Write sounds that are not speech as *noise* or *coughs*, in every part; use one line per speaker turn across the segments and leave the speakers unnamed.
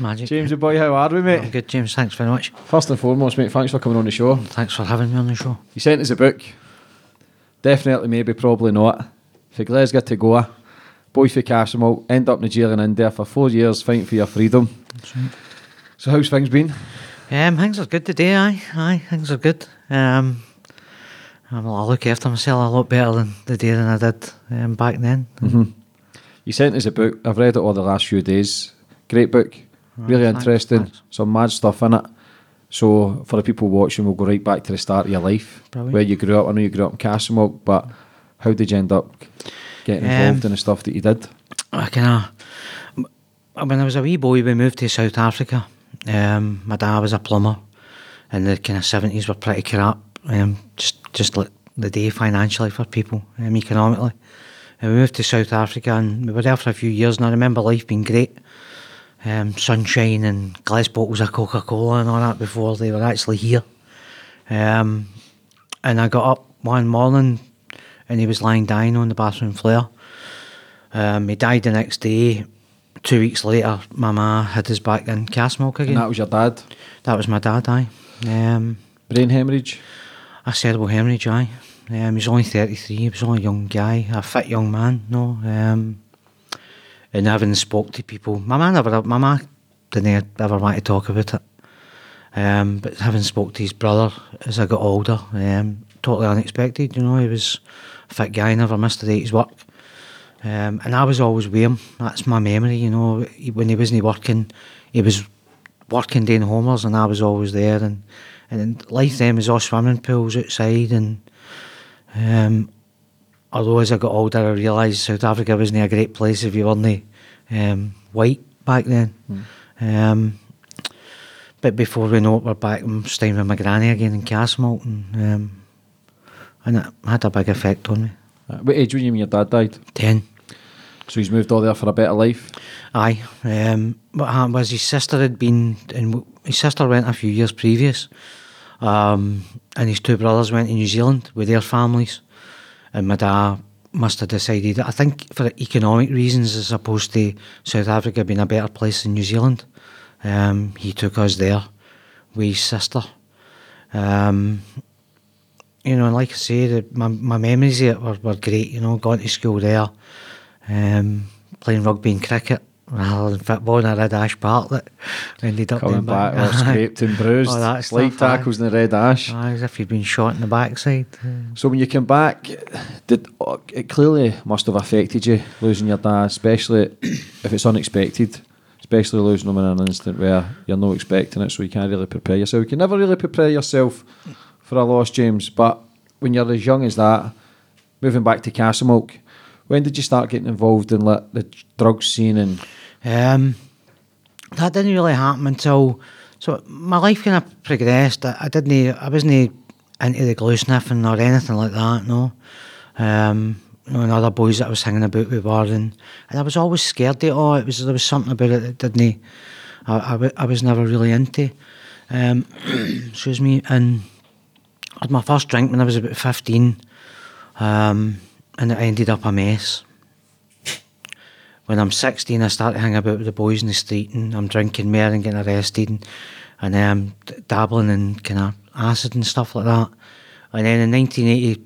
Magic.
James, the boy, how are we, mate?
I'm good, James. Thanks very much.
First and foremost, mate, thanks for coming on the show.
Thanks for having me on the show.
You sent us a book. Definitely, maybe, probably not. For Glasgow to Goa, boy for Castlemilk, end up in jail in India for four years fighting for your freedom. Right. So, how's things been?
Um, things are good today, aye. Aye, things are good. Um, I'm, I look after myself a lot better than the day than I did um, back then.
You sent us a book. I've read it all the last few days. Great book. Really
thanks,
interesting.
thanks.
Some mad stuff in it. So, for the people watching, we'll go right back to the start of your life.
Brilliant.
Where you grew up. I know you grew up in Castlemilk, but how did you end up getting involved
Um,
in the stuff that you did?
I kind of, when I was a wee boy, we moved to South Africa. Um, my dad was a plumber, and the kind of seventies were pretty crap. Um, just just like the day financially for people, um, economically. And we moved to South Africa, and we were there for a few years. And I remember life being great, um, sunshine and glass bottles of Coca Cola and all that before they were actually here. Um, and I got up one morning, and he was lying dying on the bathroom floor. Um, he died the next day. Two weeks later, my ma had his back in Castlemilk again.
And that was your dad?
That was my dad, aye. Um,
Brain hemorrhage?
a cerebral hemorrhage, aye. Um, he was only 33, he was only a young guy, a fit young man, no. Um, and having spoke to people, my man never, my ma didn't ever want to talk about it. Um, but having spoke to his brother as I got older, um, totally unexpected, you know, he was a fit guy, never missed a day's work. Um, and I was always with him. That's my memory, you know. He, when he wasn't working, he was working doing homers, and I was always there. And and life then was all swimming pools outside. And um, although as I got older, I realised South Africa wasn't a great place if you weren't um, white back then. Um, but before we know it, we're back. I'm staying with my granny again in Castlemilk, and um, and it had a big effect on me.
Uh, What age were you when your dad died?
Ten.
So he's moved all there for a better life.
Aye. Um, what happened was his sister had been, and his sister went a few years previous, um, and his two brothers went to New Zealand with their families, and my dad must have decided, I think for economic reasons, as opposed to South Africa being a better place than New Zealand, um, he took us there with his sister. Um, you know, and like I say, my, my memories of it were, were great, you know, going to school there, um, playing rugby and cricket rather than football in a red ash that ended up
Coming back all
Aye. *laughs*
scraped and bruised.
Oh, stuff, aye.
tackles in the red ash.
Aye, as if you'd been shot in the backside.
So when you came back, did oh, it clearly must have affected you losing your dad, especially *coughs* if it's unexpected, especially losing him in an instant where you're not expecting it, so you can't really prepare yourself. You can never really prepare yourself for a loss, James. But when you're as young as that, moving back to Castlemilk, when did you start getting involved in like the drug scene and
Um, that didn't really happen until so my life kind of progressed. I, I didn't, I wasn't into the glue sniffing or anything like that. No, um, you know, and other boys that I was hanging about with were, and, and I was always scared of it all. It was there was something about it that didn't. I, I, I was never really into. Um, *clears throat* excuse me, and I had my first drink when I was about fifteen, um, and it ended up a mess. When I'm 16, I start to hang about with the boys in the street and I'm drinking more and getting arrested and, and um, d- dabbling in kind of acid and stuff like that. And then in 1980,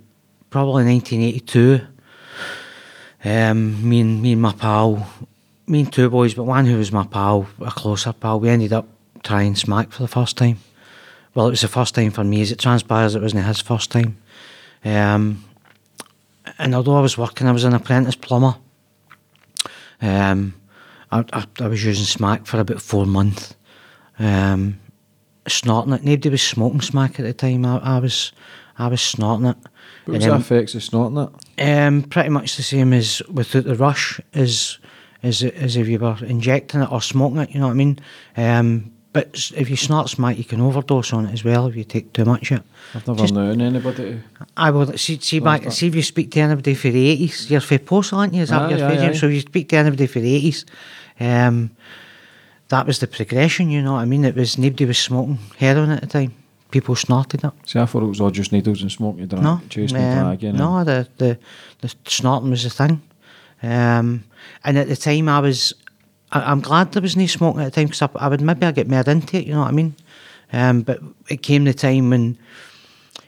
probably 1982, um, me and me and my pal, me and two boys, but one who was my pal, a closer pal, we ended up trying smack for the first time. Well, it was the first time for me. As it transpires, it wasn't his first time. Um, and although I was working, I was an apprentice plumber. Um, I, I, I was using smack for about four months. Um, snorting it. Nobody was smoking smack at the time. I, I was, I was snorting it.
What was the effects of snorting it?
um, pretty much the same as without the rush as as as if you were injecting it or smoking it. You know what I mean? Um, but if you snort smack, you can overdose on it as well if you take too much of it.
I've never
Just-
known anybody.
I will see. See back. See if you speak to anybody for the eighties. You're for post, aren't you? Is that
Aye,
your
aye, aye.
So if you speak to anybody for the eighties, um, that was the progression. You know what I mean? It was nobody was smoking heroin at the time. People snorted it.
See, I thought it was all just needles and smoke you drank,
No,
chasing
um, no, the, the the snorting was the thing. Um, and at the time, I was, I, I'm glad there was no smoking at the time because I, I would maybe I get mad into it. You know what I mean? Um, but it came the time when,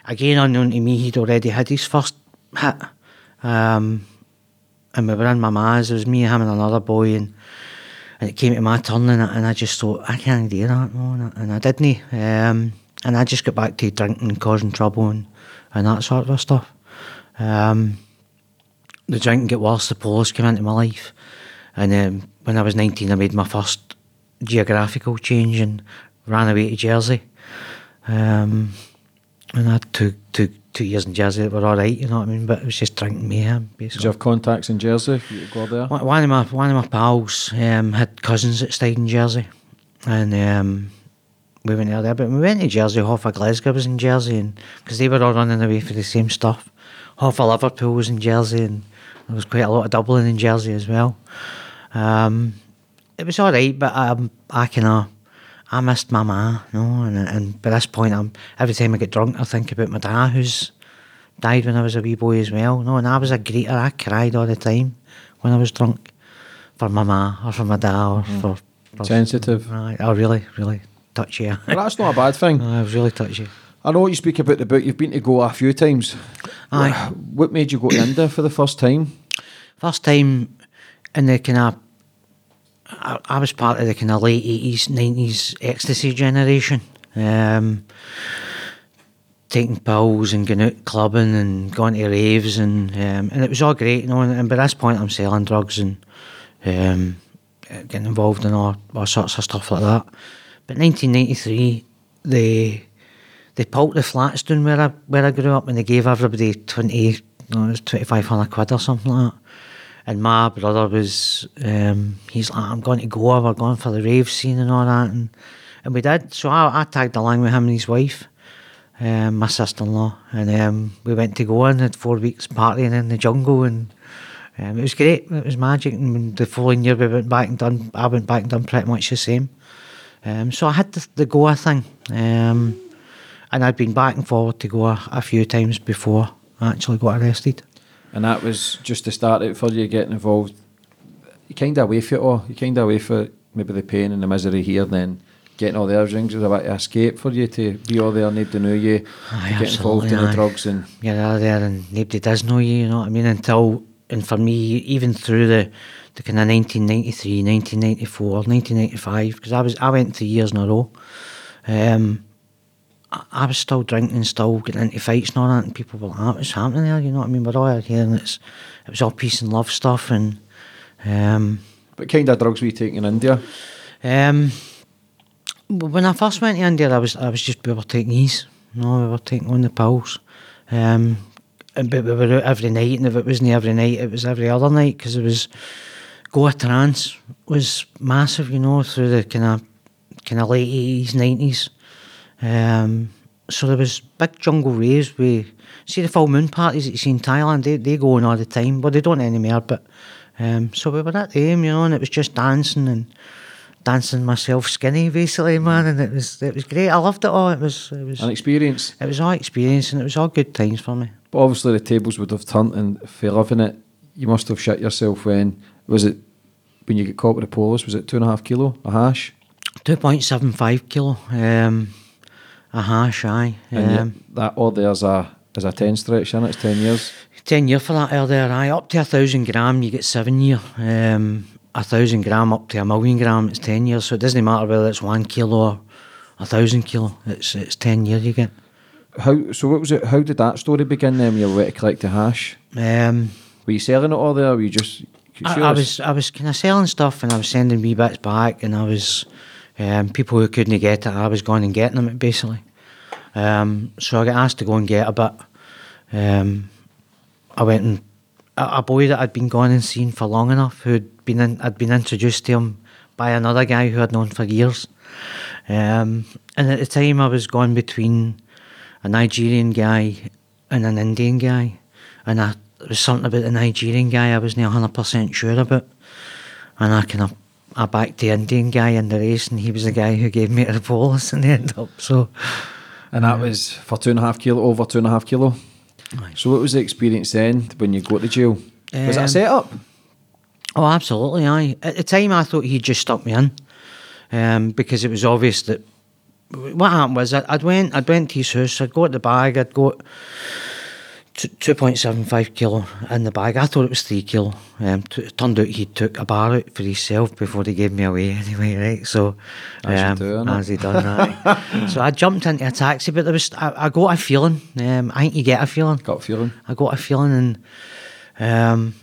again, unknown to me, he'd already had his first hit. Um, and we were in my ma's. It was me, him, and another boy, and and it came to my turn, and I, and I just thought I can't do that, no, and I, and I didn't. Um, and I just got back to drinking and causing trouble and, and that sort of stuff. Um, the drinking got worse. The police came into my life, and um, when I was nineteen, I made my first geographical change and ran away to Jersey. Um, and I had two, two, two years in Jersey that were all right, you know what I mean. But it was just drinking mayhem,
Did
basically.
you have contacts in Jersey? You go there?
One of my one of my pals um, had cousins that stayed in Jersey, and um, we went there. But we went to Jersey. Half of Glasgow was in Jersey, and because they were all running away for the same stuff. Half of Liverpool was in Jersey, and there was quite a lot of Dublin in Jersey as well. Um, it was all right, but um, I kind of I missed my ma, you know, and and by this point, I'm every time I get drunk, I think about my dad who's died when I was a wee boy as well. No, and I was a greeter. I cried all the time when I was drunk for my ma or for my dad or for, for
Sensitive.
Right. Oh, really, really touchy.
Well, that's not a bad thing. *laughs*
I was really touchy.
I know you speak about the book. You've been to Goa a few times.
Aye.
What made you go to India for the first time?
First time in the kind of, I, I was part of the kind of late eighties, nineties ecstasy generation. Um, taking pills and going out clubbing and going to raves and um, and it was all great, you know. And, by this point, I'm selling drugs and um, getting involved in all, all sorts of stuff like that. But 1993, they they pulped the flats down where I where I grew up, and they gave everybody 20, no, it was 2,500 quid or something like that. And my brother was, um, he's like, I'm going to Goa, we're going for the rave scene and all that. And, and we did. So I, I tagged along with him and his wife, um, my sister in law. And um, we went to Goa and had four weeks partying in the jungle. And um, it was great. It was magic. And the following year we went back and done, I went back and done pretty much the same. Um, so I had the, the Goa thing. Um, and I'd been back and forward to Goa a few times before I actually got arrested.
And that was just to start out for you getting involved. You kind of away for it all. You kind of away for maybe the pain and the misery here, then getting all the other rings was a bit of escape for you to be all there, nobody knew you,
Aye,
to get involved in the drugs and
you're out there and nobody does know you, you know what I mean? Until, and for me, even through the, the kind of 1993, 1994, 1995, because I was I went three years in a row, um, I, was still drinking, still getting into fights and all that, and people were like, "Ah, what's happening there? You know what I mean? We're all out here and it's, it was all peace and love stuff and, um,
But kind of drugs were you taking in India?
um, when I first went to India, I was I was just we were taking ease. No, we were taking on the pills. Um, and but we were out every night, and if it wasn't every night, it was every other night because it was Goa trance was massive. You know, through the kind of kind of late eighties, nineties. Um, so there was big jungle raves. We see the full moon parties that you see in Thailand. They they go on all the time, but they don't anymore. But um, so we were at the them, you know, and it was just dancing and dancing myself skinny, basically, man. And it was it was great. I loved it all. It was it was
An experience.
it was all experience, and it was all good times for me.
But obviously the tables would have turned and if you're loving it, you must have shit yourself when was it when you get caught with the Polis, was it two and a half kilo a hash?
2.75 kilo. Um, a hash, aye.
And yet
Um,
that or there's a is a ten stretch in it. It's ten years.
10 year for that earlier, aye. Up to a thousand gram, you get seven year. Um, a thousand gram up to a million gram, it's 10 years. So it doesn't matter whether it's one kilo or a thousand kilo, it's it's 10 year you get.
How so? What was it? How did that story begin? Then you were to collect the hash.
Um,
Were you selling it all there? Or were you just?
I, I was I was kind of selling stuff and I was sending wee bits back and I was um, people who couldn't get it I was going and getting them basically. Um, so I got asked to go and get a bit. Um, I went and a, boy that I'd been going and seen for long enough who'd been in, I'd been introduced to him by another guy who I'd known for years. Um, and at the time I was going between a Nigerian guy and an Indian guy, and I there was something about the Nigerian guy I wasn't hundred percent sure about, and I kind of I backed the Indian guy in the race, and he was the guy who gave me the Polis *laughs* in the end up. So
And that was for two and a half kilo, over two and a half kilo.
Aye.
So what was the experience then when you go to jail? was that a
Um,
setup?
Oh, absolutely, I At the time, I thought he'd just stuck me in, um, because it was obvious that what happened was I'd went, I'd went to his house, I'd got the bag, I'd got two point seven five kilo in the bag. I thought it was three kilo. Um, t- it turned out he took a bar out for himself before they gave me away anyway, right? So,
As
um,
do,
as he done, right. *laughs* so I jumped into a taxi, but there was I, I got a feeling. Um, I think you get a feeling.
Gut feeling.
I got a feeling and um,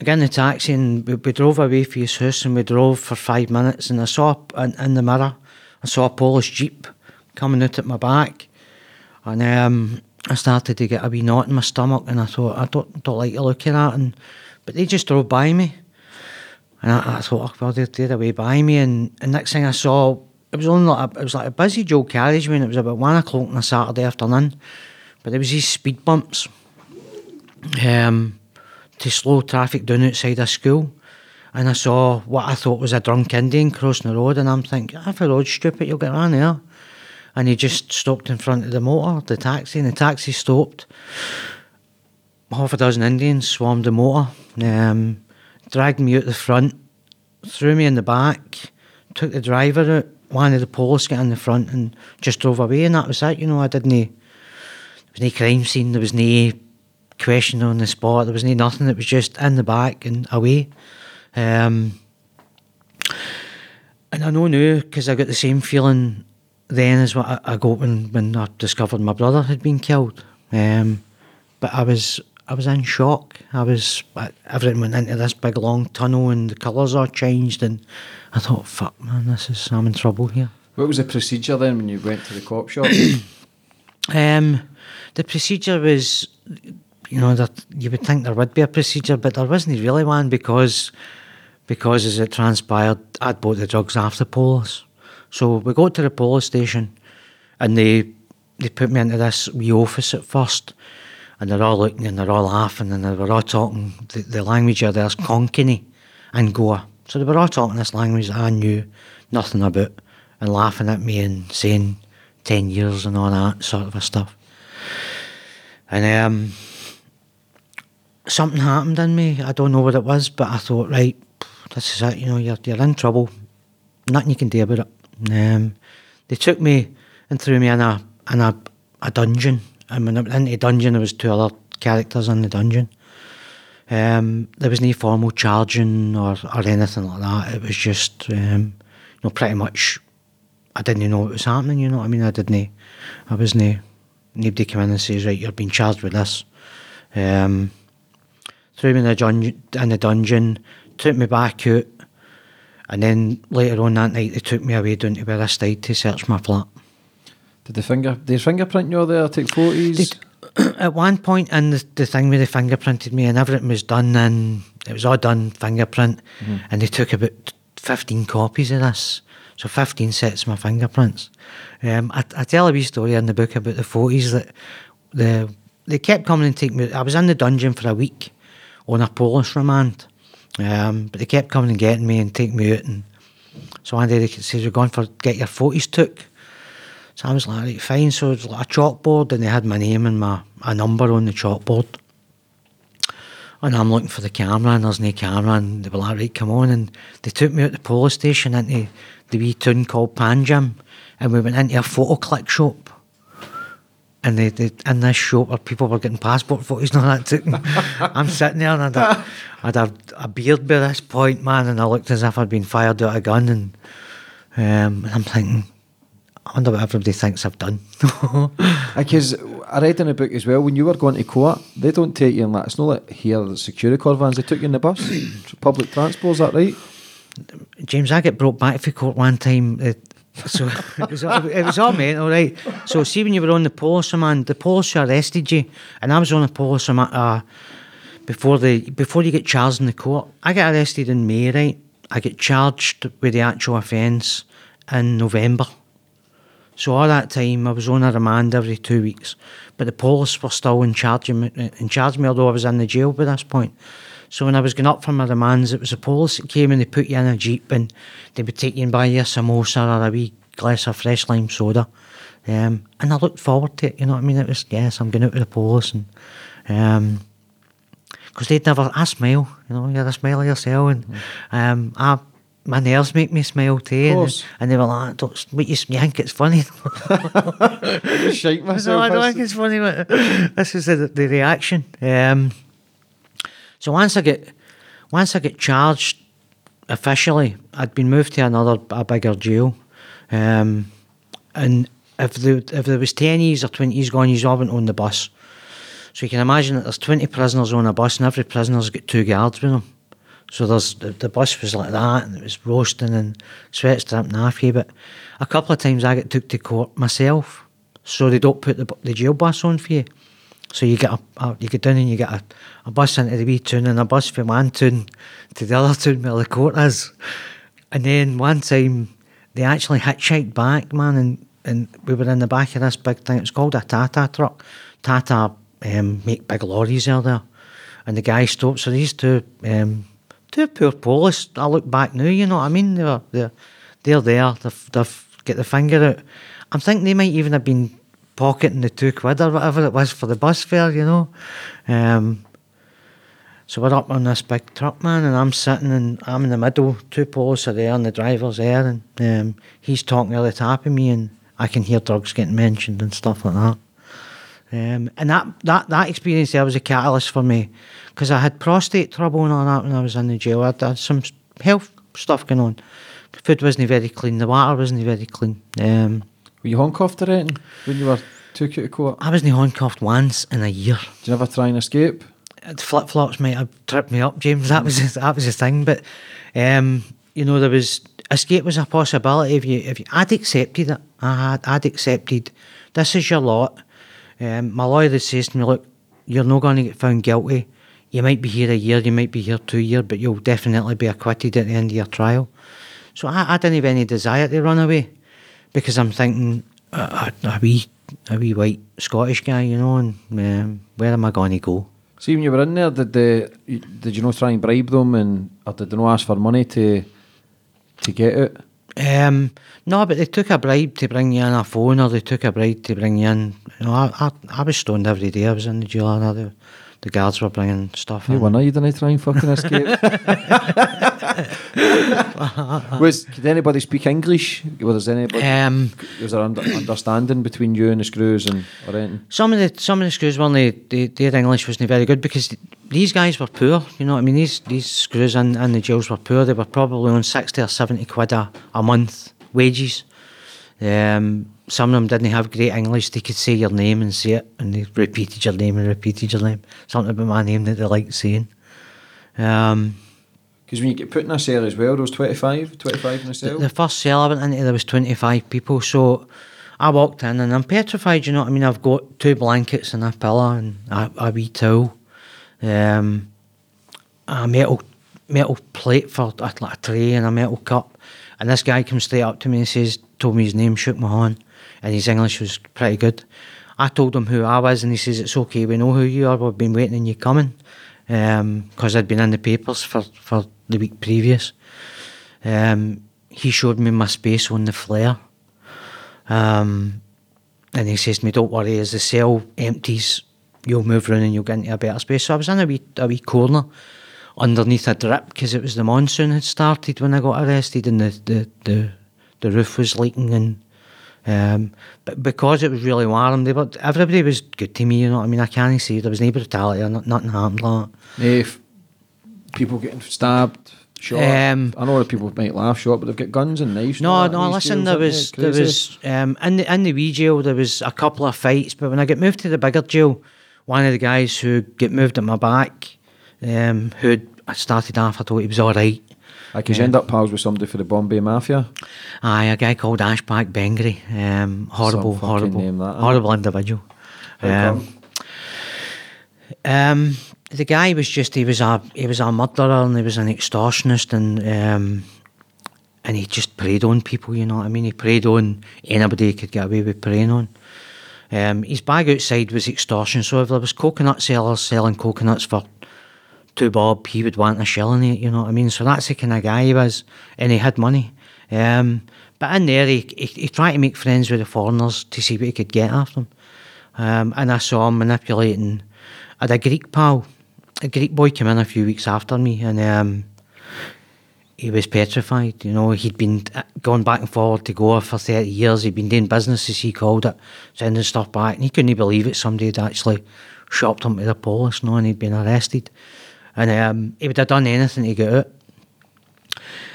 I got in the taxi and we, we drove away from his house and we drove for five minutes and I saw in, in the mirror, I saw a Polish Jeep coming out at my back and um, I started to get a wee knot in my stomach and I thought, I don't, don't like the look of that. And but they just drove by me. And I, I thought, oh, well, they're, they're away by me. And, and next thing I saw, it was only like a, it was like a busy Joe carriage when it was about one o'clock on a Saturday afternoon. But there was these speed bumps um, to slow traffic down outside a school. And I saw what I thought was a drunk Indian crossing the road, and I'm thinking, if the road's stupid, you'll get around there. And he just stopped in front of the motor, the taxi, and the taxi stopped. Half a dozen Indians swarmed the motor, um, dragged me out the front, threw me in the back, took the driver out, one of the police got in the front, and just drove away, and that was it. You know, I didn't. There was no crime scene, there was no question on the spot. There was no nothing. It was just in the back and away. Um, and I know now because I got the same feeling then as what I, I got when, when I discovered my brother had been killed. Um, but I was I was in shock. I was I- everything went into this big long tunnel and the colours all changed and I thought, fuck man, this is I'm in trouble here.
What was the procedure then when you went to the cop shop? *coughs*
Um, the procedure was, you know, that you would think there would be a procedure, but there wasn't really one because, because as it transpired, I'd bought the drugs after Polis. So we got to the police station, and they they put me into this wee office at first, and they're all looking and they're all laughing and they were all talking. The, the language of there's Konkani and Goa. So they were all talking this language that I knew nothing about and laughing at me and saying 10 years and all that sort of stuff. And um, something happened in me. I don't know what it was, but I thought, right, this is it. You know, you're, you're in trouble. Nothing you can do about it. Um, they took me and threw me in a in a, a dungeon. And when I went into the dungeon, there was two other characters in the dungeon. Um, there was no formal charging or, or anything like that. It was just, um, you know, pretty much. I didn't know what was happening. You know what I mean? I didn't. I wasn't. Nobody came in and says, right, you're being charged with this. Um, threw me in the, dungeon, in the dungeon, took me back out, and then later on that night they took me away down to where I stayed to search my flat.
Did the finger? Did they fingerprint you there? Take photos.
At one point in the, the thing where they fingerprinted me and everything was done and it was all done fingerprint and they took about 15 copies of this. So 15 sets of my fingerprints. Um, I, I tell a wee story in the book about the photos that the they kept coming and taking me. I was in the dungeon for a week on a Polish remand. Um, but they kept coming and getting me and taking me out and so one day they said, We're going for get your photos took. So I was like, right, fine. So it was like a chalkboard, and they had my name and my a number on the chalkboard. And I'm looking for the camera, and there's no camera, and they were like, right, come on. And they took me out the police station into the wee town called Panjim, and we went into a photo click shop. And they, they in this shop where people were getting passport photos and all that taken. *laughs* I'm sitting there and I'd, a, I'd have a beard by this point, man, and I looked as if I'd been fired out a gun. And, um, and I'm thinking, I wonder what everybody thinks I've done. *laughs*
Because I read in a book as well, when you were going to court, they don't take you in that. It's not like here, the security vans, they took you in the bus. *clears throat* Public transport, is that right?
James, I get brought back for court one time. Uh, so it was, all, it was all mental, right? So see when you were on the police man, the police arrested you, and I was on the police uh, before the before you get charged in the court. I get arrested in May, right? I get charged with the actual offence in November. So all that time I was on a remand every two weeks, but the police were still in charge of me, in charge of me, although I was in the jail by this point. So when I was going up for my demands, it was the police that came and they put you in a jeep and they would take you and buy you a samosa or a wee glass of fresh lime soda. Um, and I looked forward to it, you know what I mean? It was, yes, I'm going out with the police and um, because they'd never, I smile, you know, you're a smiler yourself, and um, I, my nerves make me smile too, and, and they were like, don't, what you, you think it's funny? *laughs*
I just shake *laughs*
no,
myself.
I don't think it's funny, but this is the, the reaction. Um, so once I get, once I get charged officially, I'd been moved to another, a bigger jail, um, and if there, if there was ten years or twenty years gone, you went on the bus. So you can imagine that there's 20 prisoners on a bus and every prisoner's got two guards with them. So there's the, the bus was like that and it was roasting and sweat stripping off you. But a couple of times I get took to court myself. So they don't put the, the jail bus on for you. So you get a, a you get down and you get a, a bus into the wee town and a bus from one town to the other town where the court is. And then one time they actually hitchhiked back, man, and, and we were in the back of this big thing. It's called a Tata truck. Tata um, make big lorries out there. And the guy stopped. So these two um, two poor police, I look back now, you know what I mean? They were, they're, they're there, they've, they've get the finger out. I'm thinking they might even have been pocketing the two quid or whatever it was for the bus fare, you know. Um, so we're up on this big truck, man, and I'm sitting and I'm in the middle. Two police are there, and the driver's there, and um, he's talking at the top of me, and I can hear drugs getting mentioned and stuff like that. Um, and that, that, that experience there was a catalyst for me because I had prostate trouble and all that when I was in the jail. I had, some health stuff going on. Food wasn't very clean, the water wasn't very clean. Um,
Were you handcuffed or anything when you were took you to court?
I wasn't handcuffed once in a year.
Did you ever try and escape?
flip flops might have tripped me up, James. That was that was the thing. But um, you know, there was escape was a possibility if you if you, I'd accepted it. I had I'd accepted. This is your lot. Um, my lawyer says to me, look, you're not going to get found guilty. You might be here a year, you might be here two years, but you'll definitely be acquitted at the end of your trial. So I, I didn't have any desire to run away because I'm thinking a, a, wee a wee white Scottish guy, you know, and um, where am I going to go?
See, when you were in there, did they, did you not try and bribe them, and or did they not ask for money to to get it?
Um, no, but they took a bribe to bring you in a phone, or they took a bribe to bring you in. You know, I, I, I was stoned every day. I was in the jail. and The, the guards were bringing stuff
You
in.
you didn't try and fucking escape. *laughs* *laughs* *laughs* was did anybody speak English? Was there anybody?
Um,
was there under, understanding between you and the screws and or anything?
some of the some of the screws weren't they, they, their English wasn't very good because these guys were poor. You know what I mean? These these screws and, in the jails were poor. They were probably on sixty or seventy quid a, a month wages. Um, some of them didn't have great English. They could say your name and say it, and they repeated your name and repeated your name. Something about my name that they liked saying. Um,
Because when you get put in a cell as well, there was 25, 25 in a
The,
cell.
the first cell I went into, there was 25 people. So I walked in and I'm petrified, you know what I mean? I've got two blankets and a pillow and a, a wee towel. Um, a metal metal plate for a, like a tray and a metal cup. And this guy comes straight up to me and says, told me his name, shook my hand, and his English was pretty good. I told him who I was, and he says, It's okay, we know who you are, we've been waiting on you coming. Because I'd been in the papers for, for the week previous. Um, he showed me my space on the flare. Um, and he says to me, Don't worry, as the cell empties, you'll move round and you'll get into a better space. So I was in a wee, a wee corner underneath a drip because it was the monsoon had started when I got arrested and the, the, the, the roof was leaking and um, but because it was really warm, they were, everybody was good to me, you know what I mean? I can't say there was no brutality or nothing happened like that.
If people getting stabbed, shot.
Um,
I know that people might laugh shot, but they've got guns and knives. and
No,
in
no. Listen, there was there was um, in the in the wee jail there was a couple of fights, but when I got moved to the bigger jail, one of the guys who get moved at my back, um, who I started off, I thought he was all right.
Because you end up pals with somebody for the Bombay Mafia.
Aye, a guy called Ashback Bengri. um, horrible, horrible,
name that, isn't
horrible individual. Um, um, the guy was just he was a he was a murderer and he was an extortionist and um, and he just preyed on people. You know what I mean? He preyed on anybody he could get away with preying on. Um, his bag outside was extortion. So if there was coconut sellers selling coconuts for two bob, he would want a shilling. You know what I mean? So that's the kind of guy he was, and he had money. Um, but in there, he, he, he tried to make friends with the foreigners to see what he could get after them. Um, and I saw him manipulating. I had a Greek pal, a Greek boy came in a few weeks after me, and um, he was petrified. You know, he'd been uh, going back and forward to Goa for 30 years. He'd been doing business, as he called it, sending stuff back. And he couldn't believe it. Somebody had actually shopped him to the police, no, and he'd been arrested. And um, he would have done anything to get out.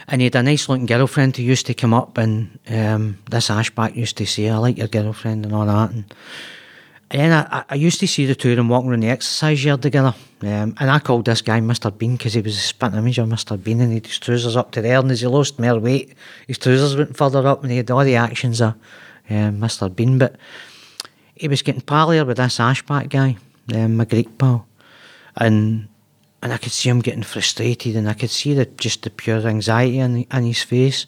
And he had a nice looking girlfriend who used to come up, and um, this Ashback used to say, I like your girlfriend and all that. And, and then I, I- used to see the two of them walking around the exercise yard together. Um, and I called this guy Mr. Bean because he was a spitting image of Mr. Bean and he had his trousers up to there. And as he lost more weight, his trousers went further up and he had all the actions of um, Mr. Bean. But he was getting pallier with this Ashback guy, um, my Greek pal. And and I could see him getting frustrated and I could see the just the pure anxiety in, in his face.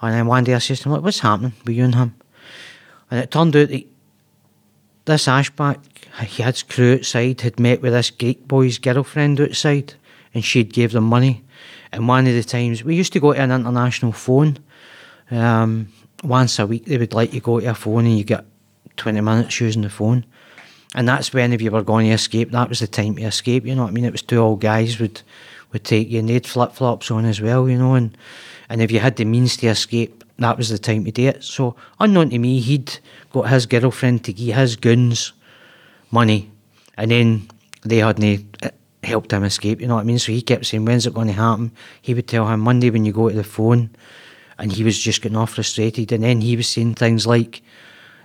And then one day I said to him, "Look, what's happening with you and him? And it turned out that this Ashback, he had his crew outside, had met with this Greek boy's girlfriend outside, and she'd gave them money. And one of the times, we used to go to an international phone. Um, once a week, they would let you go to a phone and you get 20 minutes using the phone. And that's when, if you were going to escape, that was the time to escape, you know what I mean? It was two old guys would, would take you, and they had flip flops on as well, you know. And, and if you had the means to escape, that was the time to do it. So, unknown to me, he'd got his girlfriend to give his goons money, and then they hadn't uh, helped him escape, you know what I mean? So he kept saying, When's it going to happen? He would tell him Monday when you go to the phone, and he was just getting all frustrated. And then he was saying things like,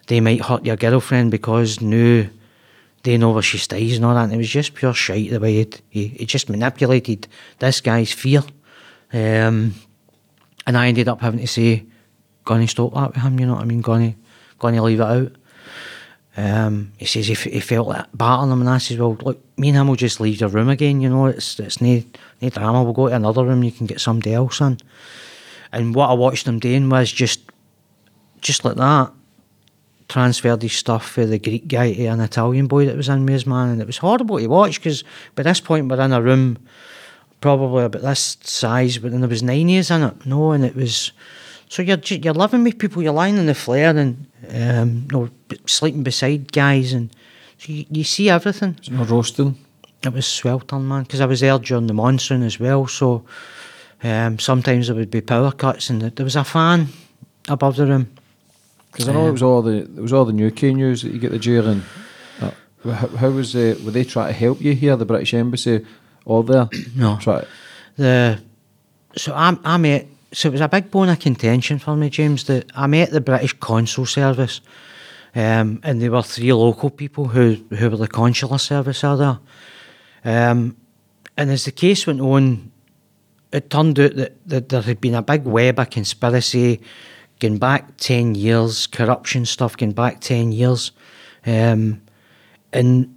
They might hurt your girlfriend because no, they know where she stays and all that. And it was just pure shite the way he, he just manipulated this guy's fear. Um, and I ended up having to say, Gonna stop that with him, you know what I mean? Gonna, gonna leave it out. Um, he says he, he felt like battering him, and I says, "Well, look, me and him will just leave the room again. You know, it's it's no, no drama. We'll go to another room. You can get somebody else in." And what I watched him doing was just, just like that, transferred his stuff for the Greek guy to an Italian boy that was in his man, and it was horrible to watch because by this point we're in a room probably about this size, but then there was nine years in it. No, and it was so you're you're living with people, you're lying on the flare and um, you know, sleeping beside guys, and so you, you see everything.
There's no roasting.
It was sweltering, man, because I was there during the monsoon as well. So um, sometimes there would be power cuts, and there was a fan above the room.
Because I know it was all the it was all the UK news that you get the during. Uh, how, how was the, were they trying to help you here, the British Embassy, all there? *clears throat*
No.
Try,
the so I, I met so it was a big bone of contention for me, James. That I met the British consul service, um, and there were three local people who who were the consular service are there. Um, and as the case went on, it turned out that, that there had been a big web of conspiracy going back 10 years, corruption stuff going back 10 years. Um, and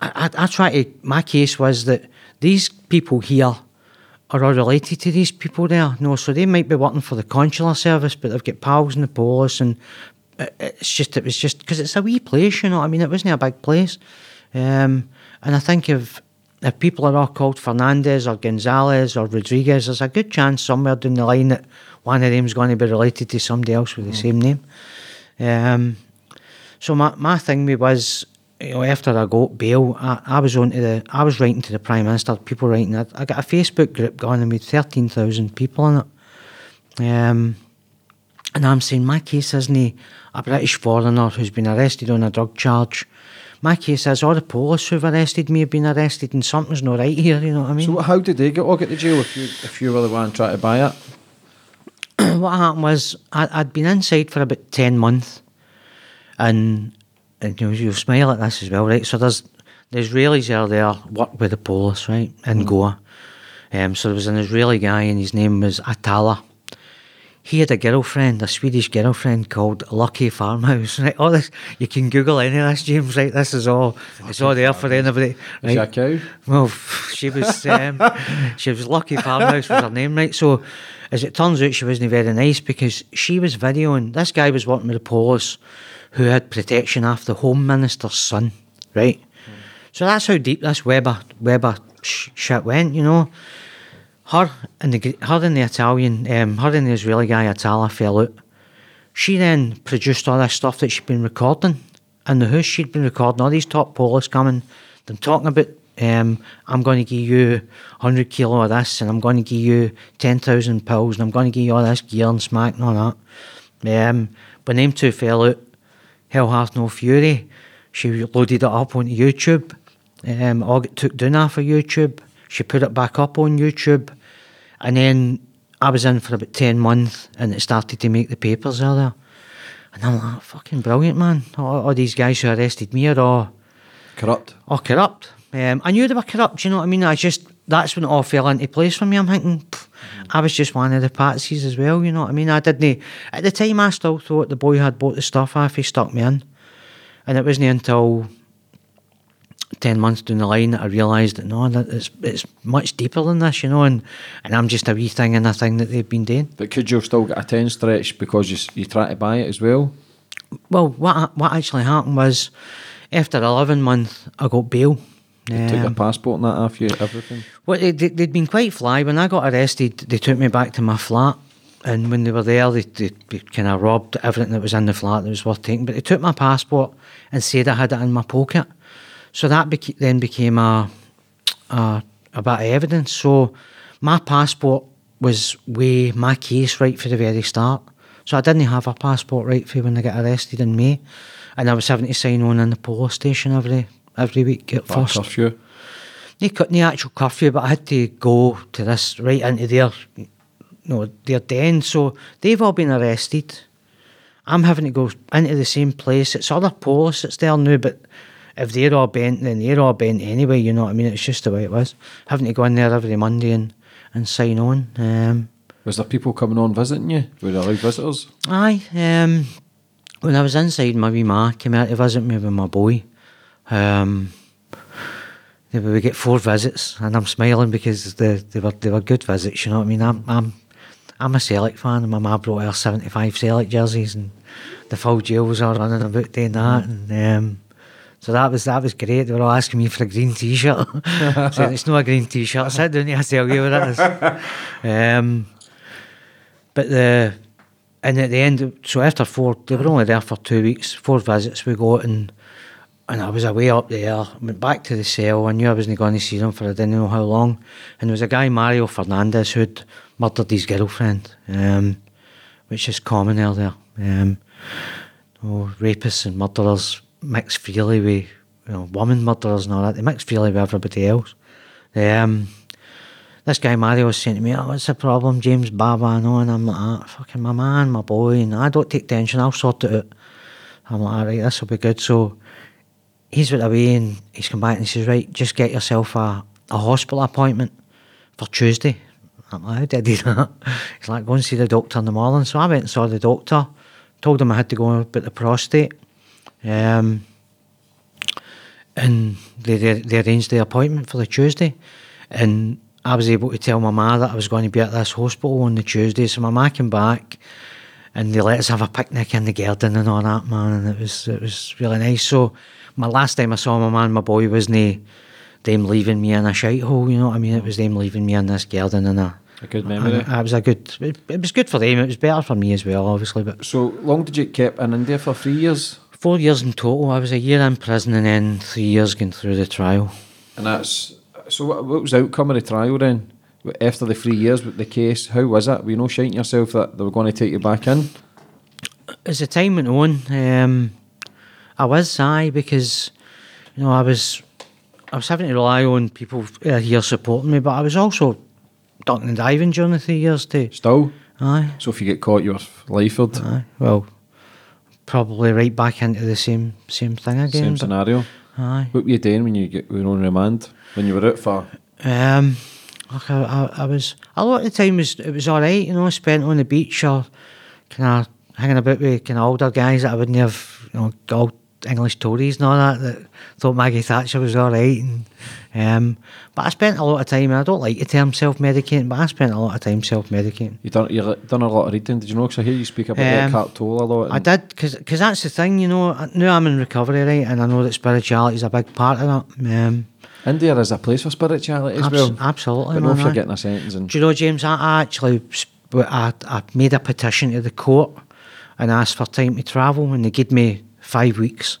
I, I, I try to, my case was that these people here are all related to these people there. No, so they might be working for the consular service, but they've got pals in the police, and it- it's just, it was just, because it's a wee place, you know I mean? It wasn't a big place. Um, and I think if, if people are all called Fernandez or Gonzalez or Rodriguez, there's a good chance somewhere down the line that one of them's going to be related to somebody else with the same name. Um, so my, my thing me was you know, after I got bail, I, I was on to the, I was writing to the Prime Minister, people writing, I, I got a Facebook group going and with 13,000 people in it. Um, and I'm saying, my case isn't a British foreigner who's been arrested on a drug charge. My case is all the police who've arrested me have been arrested and something's not right here, you know what I mean?
So how did they get all get to jail if you if you were the one trying to buy it?
What happened was I, I'd been inside for about 10 months and, and you know, you'll smile at this as well, right? So there's the Israelis are there, work with the police, right, in Goa. Um, so there was an Israeli guy and his name was Atala. He had a girlfriend, a Swedish girlfriend called Lucky Farmhouse. Right, all this you can Google any of this, James. Right, this is all it's all there for anybody. Right?
she a cow?
Well, *laughs* she was um, *laughs* she was Lucky Farmhouse was her name, right? So, as it turns out, she wasn't very nice because she was videoing. This guy was working with the police, who had protection after the Home Minister's son, right? So that's how deep this Weber Weber sh- shit went, you know. Her and the her and the Italian, um, her and the Israeli guy Atala fell out. She then produced all this stuff that she'd been recording and the house. She'd been recording all these top police coming, them talking about, um, I'm going to give you 100 kilo of this and I'm going to give you 10,000 pills and I'm going to give you all this gear and smack and all that. Um, when them two fell out, Hell Hath No Fury, she loaded it up onto YouTube. Um, all took down off of YouTube. She put it back up on YouTube. And then I was in for about 10 months and it started to make the papers earlier. And I'm like, fucking brilliant, man. All, all these guys who arrested me are all,
Corrupt.
all corrupt. Um, I knew they were corrupt, you know what I mean? I just, that's when it all fell into place for me. I'm thinking, pff, I was just one of the patsies as well, you know what I mean? I didn't, at the time I still thought the boy had bought the stuff off, he stuck me in. And it wasn't until 10 months down the line that I realised that no, that it's, it's much deeper than this, you know, and, and I'm just a wee thing in a thing that they've been doing.
But could you have still got a ten stretch because you you try to buy it as well?
Well, what what actually happened was, after 11 months, I got bail.
They took your
Um,
passport and that off you, everything.
Well, they, they, they'd been quite fly. When I got arrested, they took me back to my flat. And when they were there, they, they, they kind of robbed everything that was in the flat that was worth taking. But they took my passport and said I had it in my pocket. So that beca- then became a, a, a bit of evidence. So my passport was way my case right for the very start. So I didn't have a passport right for when I got arrested in May. And I was having to sign on in the police station every every week at first
curfew.
no, cut no actual curfew, but I had to go to this right into their, you know, their den. So they've all been arrested. I'm having to go into the same place. It's other police that's there now, but if they're all bent, then they're all bent anyway. You know what I mean? It's just the way it was. Having to go in there every Monday and, and sign on. Um,
Was there people coming on visiting you? Were there allowed visitors?
Aye. Um, when I was inside, my wee ma came out to visit me with my boy. Um, they- we get four visits, and I'm smiling because they, they were they were good visits. You know what I mean? I'm I'm I'm a Celtic fan, and my ma brought her 75 Celtic jerseys, and the full jail are running about doing that, and um, so that was that was great. They were all asking me for a green T-shirt. *laughs* Saying it's not a green T-shirt. Sit down I tell you what it is. Um, but the and at the end, so after four, they were only there for two weeks. Four visits we got, and and I was away up there. Went back to the cell. I knew I wasn't going to see them for I didn't know how long. And there was a guy Mario Fernandez who'd murdered his girlfriend, um, which is common out there. Um, oh, rapists and murderers mix freely with you know woman murderers and all that. They mix freely with everybody else. Um, this guy Mario was saying to me, oh, what's the problem, James Baba? And all, and I'm like, ah, fucking my man, my boy, and I don't take tension, I'll sort it out. I'm like, all right, this will be good. So he's went away and he's come back and he says, right, just get yourself a, a hospital appointment for Tuesday. I'm like, how did I *laughs* do that? He's like, go and see the doctor in the morning. So I went and saw the doctor, told him I had to go about the prostate. Um, and they, they, they arranged the appointment for the Tuesday. And I was able to tell my ma that I was going to be at this hospital on the Tuesday. So my ma came back and they let us have a picnic in the garden and all that, man. And it was it was really nice. So my last time I saw my man, my boy, wasn't them leaving me in a shite hole, you know what I mean? It was them leaving me in this garden and a
A good memory.
and it was a good. It, it was good for them. It was better for me as well, obviously. But
So long did you keep in India for three years?
Four years in total. I was a year in prison and then three years going through the trial.
And that's so. What, what was the outcome of the trial then? After the three years with the case, how was it? Were you no shiting yourself that they were going to take you back in?
As the time went on, um, I was aye because you know I was I was having to rely on people uh, here supporting me, but I was also ducking and diving during the three years too.
Still.
Aye,
So if you get caught, you're lifered.
aye. Well, probably right back into the same same thing again.
Same scenario.
Aye.
What were you doing when you get were on remand? When you were out for?
Um, like I, I, I was a lot of the time was it was all right, you know. Spent on the beach or kind of hanging about with kind of older guys that I wouldn't have, you know, old English Tories and all that that thought Maggie Thatcher was all right. And um, but I spent a lot of time. And I don't like the term self-medicating, but I spent a lot of time self-medicating.
You done you done a lot of reading. Did you know? Because I hear you speak about um,
Um,
Eckhart Tolle a lot.
I did because that's the thing, you know. I- Now I'm in recovery, right, and I know that spirituality is a big part of that. Um,
India is a place for spirituality as
abs-
well.
absolutely,
But no, if you're getting a sentence and
Do you know, James? I I actually I, I made a petition to the court and asked for time to travel, and they gave me five weeks.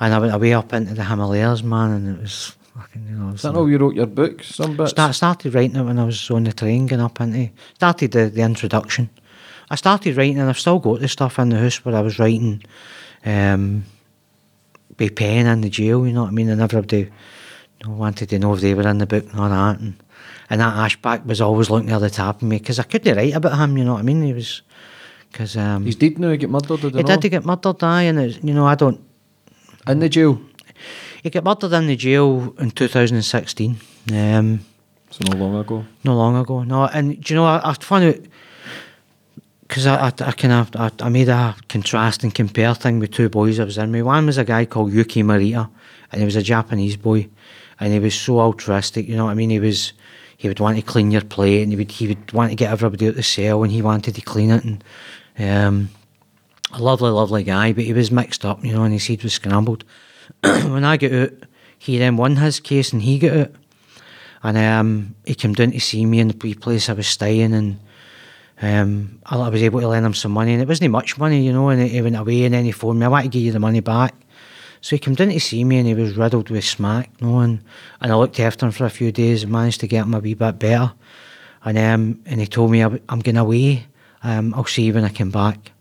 And I went away up into the Himalayas, man, and it was fucking, you know.
is that how you wrote your book? Some bits.
Start, started writing it when I was on the train going up into. Started the, the introduction. I started writing, and I've still got the stuff in the house where I was writing, um, by pen in the jail. You know what I mean? And everybody you know, wanted to know if they were in the book and all that. And, and that Ashback was always looking at the top of me because I couldn't write about him. You know what I mean? He was because um,
He's dead now. He get murdered. Did
he did to get murdered, aye, and it's, you know I don't.
in the jail.
He got murdered in the jail in 2016. Um,
So no long ago.
not long ago. No, and do you know, I, I found out because I, I, I kind of I, I made a contrast and compare thing with two boys I was in with. One was a guy called Yuki Marita, and he was a Japanese boy, and he was so altruistic. You know what I mean? He was he would want to clean your plate, and he would he would want to get everybody out the cell, and he wanted to clean it, and um, a lovely, lovely guy, but he was mixed up, you know, and his head was scrambled. *clears throat* when I got out, he then won his case, and he got out. And um, he came down to see me in the place I was staying, and um, I, I was able to lend him some money, and it wasn't much money, you know. And he went away, and then he phoned me, "I want to give you the money back." So he came down to see me, and he was riddled with smack, you know. And, and I looked after him for a few days, and managed to get him a wee bit better. And um, and he told me, "I- "I'm going away. Um, I'll see you when I come back."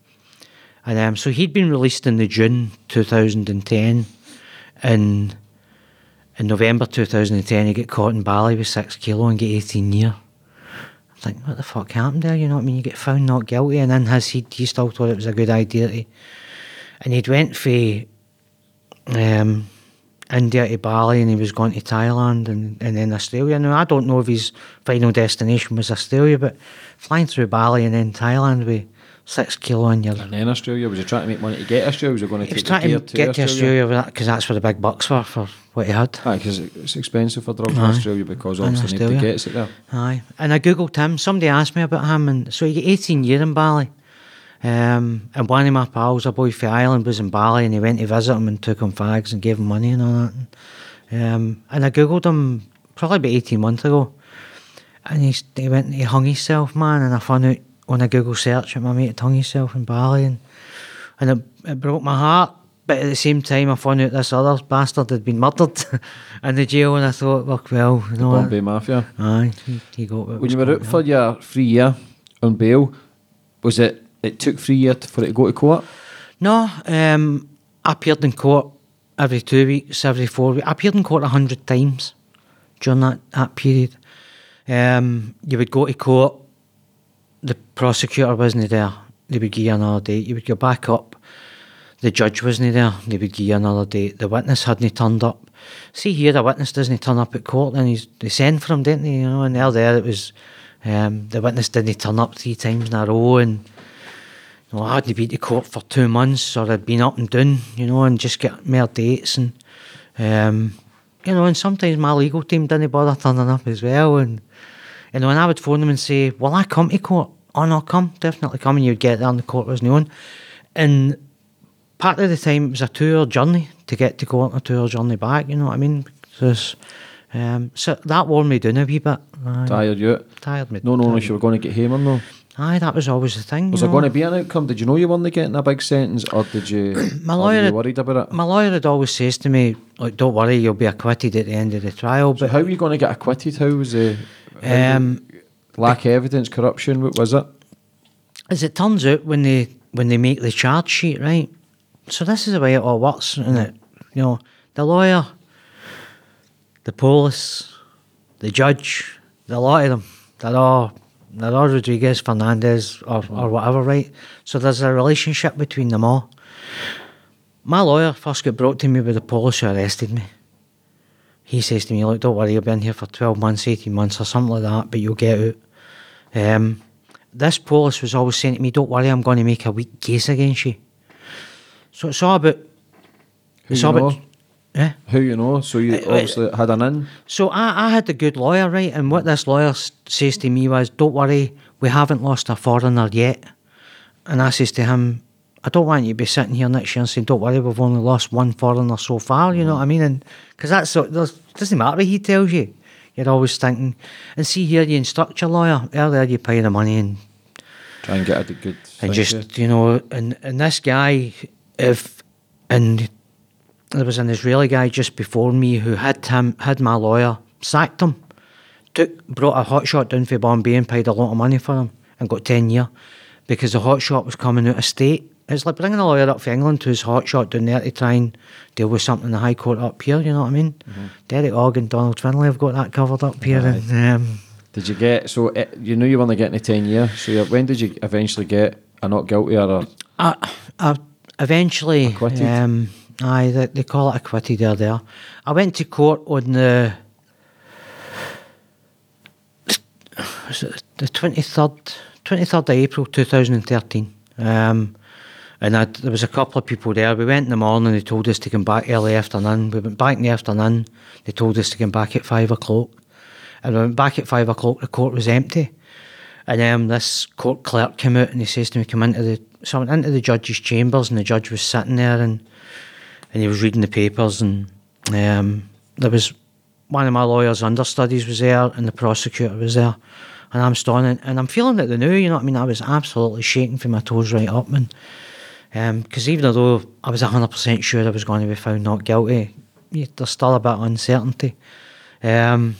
And um, so he'd been released in the June 2010, and in November 2010 he got caught in Bali with six kilo and get 18 year. I think, what the fuck happened there? You know what I mean? You get found not guilty, and then his head, he still thought it was a good idea. To, and he'd went for um, India to Bali, and he was going to Thailand and, and then Australia. Now, I don't know if his final destination was Australia, but flying through Bali and then Thailand with six kilo in your
And then Australia. Was he trying to make money to get Australia? Was he going to
he
take
trying to get to Australia because that's where the big bucks were for what he had.
Aye, because it's expensive for drugs in Australia because obviously nobody
Australia.
gets it there.
Aye, and I googled him. Somebody asked me about him, and so he got 18 year in Bali. Um, and one of my pals, a boy from Ireland, was in Bali, and he went to visit him and took him fags and gave him money and all that. Um, and I googled him probably about 18 months ago, and he, he went and he hung himself, man. And I found out on a Google search that my mate had hung himself in Bali, and and it, it broke my heart. But at the same time, I found out this other bastard had been murdered *laughs* in the jail, and I thought, well, well, you know, what?
Bombay Mafia.
Aye, he, he got
When you were out for your free year on bail, was it? It took three years for it to go to court.
No, um, I appeared in court every two weeks, every four weeks. I appeared in court a hundred times during that, that period. Um, you would go to court, the prosecutor wasn't there, they would give you another date. You would go back up, the judge wasn't there, they would give you another date. The witness hadn't turned up. See here, the witness doesn't turn up at court, then he's, they send for him, didn't they? You know, and there, there it was, um, the witness didn't turn up three times in a row, and you know, I hadn't been to court for two months, or I'd been up and down, you know, and just get more dates, and um, you know, and sometimes my legal team didn't bother turning up as well, and you know, and I would phone them and say, "Will I come to court?" "Oh no, come, definitely come," and you'd get there, and the court wasn't on, and part of the time it was a two-hour journey to get to court and a two-hour journey back. You know what I mean? So, um, so that wore me down a wee bit. Aye.
Tired you.
Tired me.
No, no, unless you were going to get home no.
Aye, that was always the thing.
Was there
know.
going to be an outcome? Did you know you weren't getting a big sentence, or did you? *clears throat*
My lawyer-
you worried about it?
My lawyer had always says to me, like, don't worry, you'll be acquitted at the end of the trial.
So
But
how were you going to get acquitted? How was the
um,
lack of evidence, corruption? What was it?
as it turns out, when they when they make the charge sheet, right? So this is the way it all works, isn't it? You know, the lawyer, the police, the judge, the lot of them, they're all they're all Rodriguez, Fernandez, or, or whatever, right? So there's a relationship between them all. My lawyer first got brought to me by the police who arrested me. He says to me, "Look, don't worry, you've been here for twelve months, eighteen months, or something like that, but you'll get out." Um, this police was always saying to me, "Don't worry, I'm going to make a weak case against you." So it's all about.
Who
It's all
know?
about. Yeah.
Who you know? So you
Uh, uh,
obviously had an in.
So I, I had a good lawyer, right? And what this lawyer says to me was, "Don't worry, we haven't lost a foreigner yet." And I says to him, "I don't want you to be sitting here next year and saying, don't worry, we've only lost one foreigner so far.' You know what I mean? And because that's so, doesn't matter what he tells you. You're always thinking, and see here, you instruct your lawyer earlier, you pay the money and
Try and get a good.
and just you know, and and this guy, if and there was an Israeli guy just before me who had him had my lawyer sacked him, took brought a hotshot down for Bombay and paid a lot of money for him and got ten year because the hotshot was coming out of state. It's like bringing a lawyer up from England who's hotshot down there to try and deal with something in the High Court up here. You know what I mean? Derek Ogg and Donald Finlay have got that covered up here, and um,
Did you get so eh, you knew you were only getting a ten year? So when did you eventually get a not guilty or a,
I, I eventually,
Acquitted?
um, aye, they, they call it acquitted there. There, I went to court on the the twenty third, twenty third of April, two thousand and thirteen. Um, and there was a couple of people there. We went in the morning. They told us to come back early afternoon. We went back in the afternoon. They told us to come back at five o'clock. And we went back at five o'clock. The court was empty. And um, this court clerk came out and he says to me, "Come into the." So I went into the judge's chambers, and the judge was sitting there, and and he was reading the papers, and um, there was one of my lawyer's understudies was there, and the prosecutor was there, and I'm standing, and I'm feeling that they knew, you know what I mean? I was absolutely shaking from my toes right up, and because even though I was hundred percent sure I was going to be found not guilty, there's still a bit of uncertainty. Um,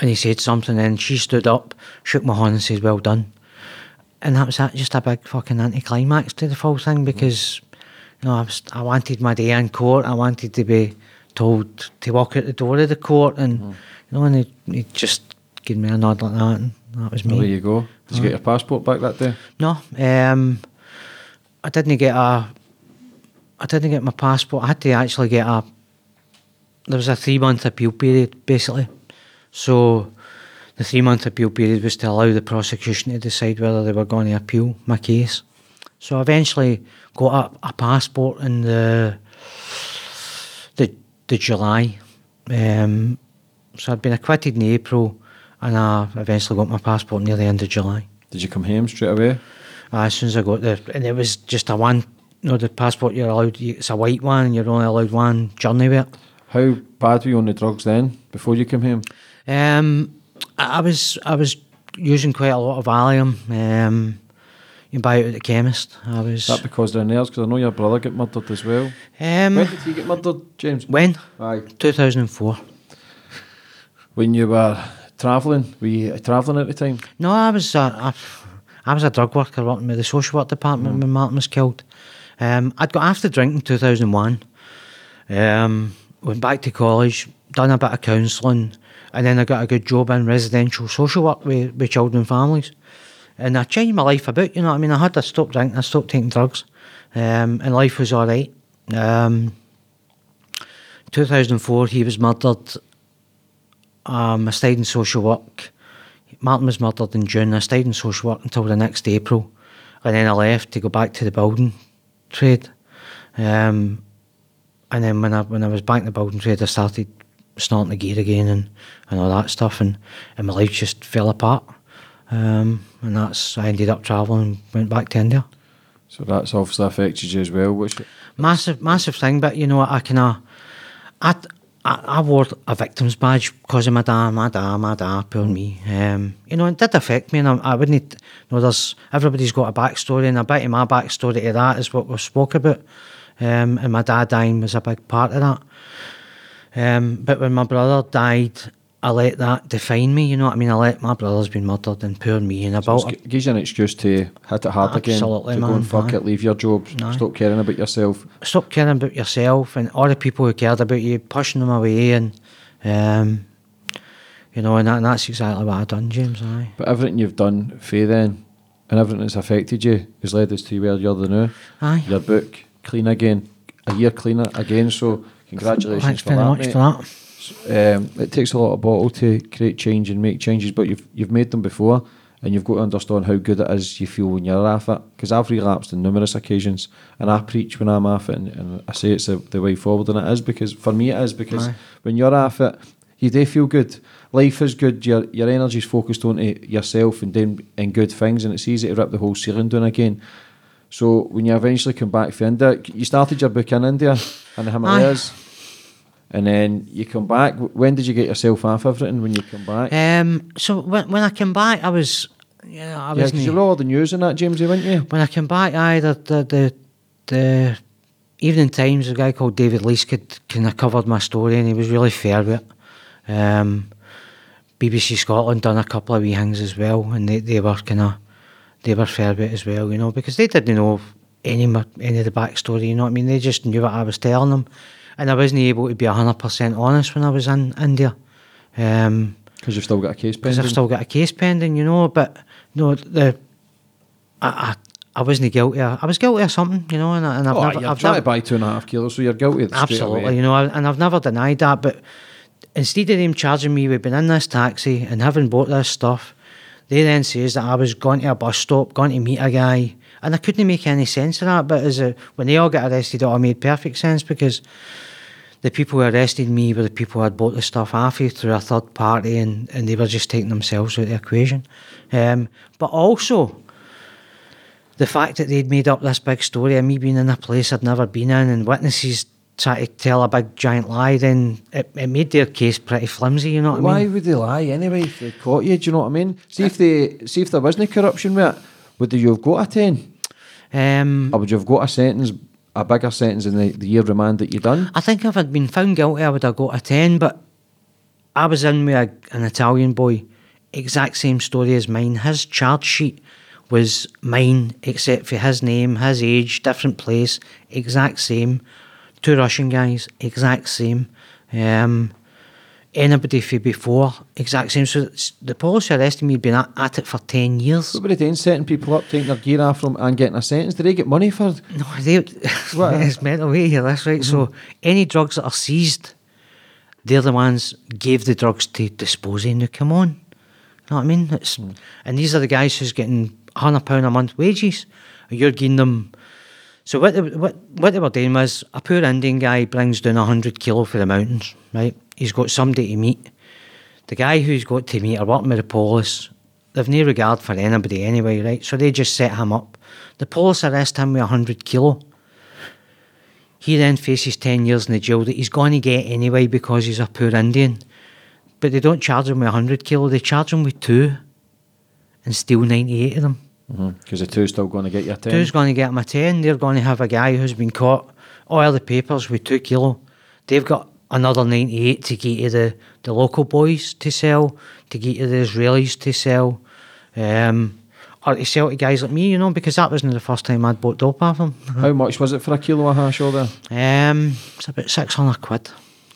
and he said something, and she stood up, shook my hand, and said, "Well done." And that was that, just a big fucking anticlimax to the whole thing because, know, I was, I wanted my day in court. I wanted to be told to walk out the door of the court, and you know, and he, he just gave me a nod like that, and that was me.
there you go. Did you get your passport back that day?
No, um, I didn't get a. I didn't get my passport. I had to actually get a. There was a three month appeal period, basically. So, the three month appeal period was to allow the prosecution to decide whether they were going to appeal my case. So, I eventually got a, a passport in the the, the July. Um, so, I'd been acquitted in April, and I eventually got my passport near the end of July.
Did you come home straight away?
Uh, as soon as I got there, and it was just a one. You know, the passport you're allowed. It's a white one, and you're only allowed one journey with it.
How bad were you on the drugs then? Before you came home?
Um, I I was I was using quite a lot of Valium. Um, you buy it at the chemist. I was.
Is that because they're nerves? Because I know your brother got murdered as well.
Um,
When did he get murdered, James?
when
Aye.
2004.
When you were travelling, were you travelling at the time?
No, I was uh, I, I was a drug worker working with the social work department when Martin was killed. Um, I'd got after drink in 2001. Um, went back to college, done a bit of counselling, and then I got a good job in residential social work with, with children and families. And I changed my life a bit, you know what I mean? I had to stop drinking, I stopped taking drugs, um, and life was all right. Um, 2004, he was murdered. Um, I stayed in social work. Martin was murdered in June. I stayed in social work until the next April, and then I left to go back to the building trade. Um, and then when I when I was back in the building trade, I started snorting the gear again and, and all that stuff, and, and my life just fell apart. Um, and that's I ended up travelling and went back to India.
So that's obviously affected you as well. Which
Massive, massive thing, but you know, I kind of, I, I, I wore a victim's badge because of my dad, my dad, my dad, poor me. Um, you know, it did affect me, and I, I wouldn't. You know, there's everybody's got a backstory, and a bit of my backstory to that is what we spoke about. Um, and my dad dying was a big part of that. Um, but when my brother died, I let that define me. You know what I mean? I let my brother's been murdered, and poor me, and about.
It gives you an excuse to hit it hard again. Absolutely. To go and fuck
aye.
it, leave your job,
Aye.
stop caring about yourself.
stop caring about yourself and all the people who cared about you, pushing them away, and um, you know, and, that, and that's exactly what I've done, James. Aye.
But everything you've done for then, and everything that's affected you, has led us to where you're the now.
Aye.
Your book, clean again, a year cleaner again. So congratulations
Thanks
for
very
that,
much
mate.
for that.
Um, it takes a lot of bottle to create change and make changes, but you've you've made them before, and you've got to understand how good it is you feel when you're off it. Because I've relapsed on numerous occasions, and I preach when I'm off it, and, and I say it's the, the way forward, and it is because for me it is because
Aye.
when you're off it, you do feel good. Life is good. Your your energy's focused on yourself and doing and good things, and it's easy to rip the whole ceiling down again. So when you eventually come back from India, you started your book in India in the Himalayas. And then you come back. When did you get yourself off everything? When you come back?
Um, so when when I came back, I was, yeah, I
yeah, because you were all the news and that, Jamesy, weren't you?
when I came back, I the the the, the Evening Times, a guy called David Leask had kind of covered my story, and he was really fair with it. Um, BBC Scotland done a couple of wee things as well, and they, they were kind of they were fair with it as well, you know, because they didn't know any any of the backstory. You know what I mean? They just knew what I was telling them, and I wasn't able to be hundred percent honest when I was in India. Um,
Because you've still got a case
because
pending.
I've still got a case pending, you know. But no, the I I, I wasn't guilty. I was guilty of something, you know, and, I- and I've
oh,
never, I've never
to buy two and a half kilos, so you're guilty of
absolutely, you know, and I've never denied that. But instead of them charging me with being in this taxi and having bought this stuff, they then says that I was going to a bus stop, going to meet a guy, and I couldn't make any sense of that. But as a, when they all got arrested, it all made perfect sense because the people who arrested me were the people who had bought the stuff off you through a third party and, and they were just taking themselves out of the equation. Um, but also, the fact that they'd made up this big story of me being in a place I'd never been in and witnesses try to tell a big giant lie, then it, it made their case pretty flimsy, you know what I mean?
Why would they lie anyway if they caught you? Do you know what I mean? See if they see if there wasn't corruption with it, would you have got a ten?
Um,
Or would you have got a sentence, a bigger sentence than the, the year remand that you done?
I think if I'd been found guilty, I would have got a 10, but I was in with a, an Italian boy, exact same story as mine. His charge sheet was mine, except for his name, his age, different place, exact same. Two Russian guys, exact same. Um, anybody for before, exact same. So the police arrested me had been at, at it for 10 years.
What were they doing? Setting people up, taking their gear off them, and getting a sentence? Did they get money for?
No, they, *laughs*
What?
it's mental way here, that's right. So mm-hmm. any drugs that are seized, they're the ones gave the drugs to dispose of. Now, come on. You know what I mean? It's, mm. And these are the guys who's getting £100 a month wages. You're giving them... So what they, what, what they were doing was, a poor Indian guy brings down 100 kilo for the mountains, right? He's got somebody to meet. The guy who's got to meet are working with the police. They've no regard for anybody anyway, right? So they just set him up. The police arrest him with 100 kilo. He then faces 10 years in the jail that he's going to get anyway because he's a poor Indian. But they don't charge him with 100 kilo, they charge him with two and steal 98 of them.
Because the two's still going to get your a ten.
Two's going to get my 10. They're going to have a guy who's been caught, all the papers with two kilo. They've got another 98 to get to the, the local boys to sell, to get to the Israelis to sell, um, or to sell to guys like me, you know, because that wasn't the first time I'd bought dope off them.
How much was it for a kilo of hash over there?
Um, it's about 600 quid.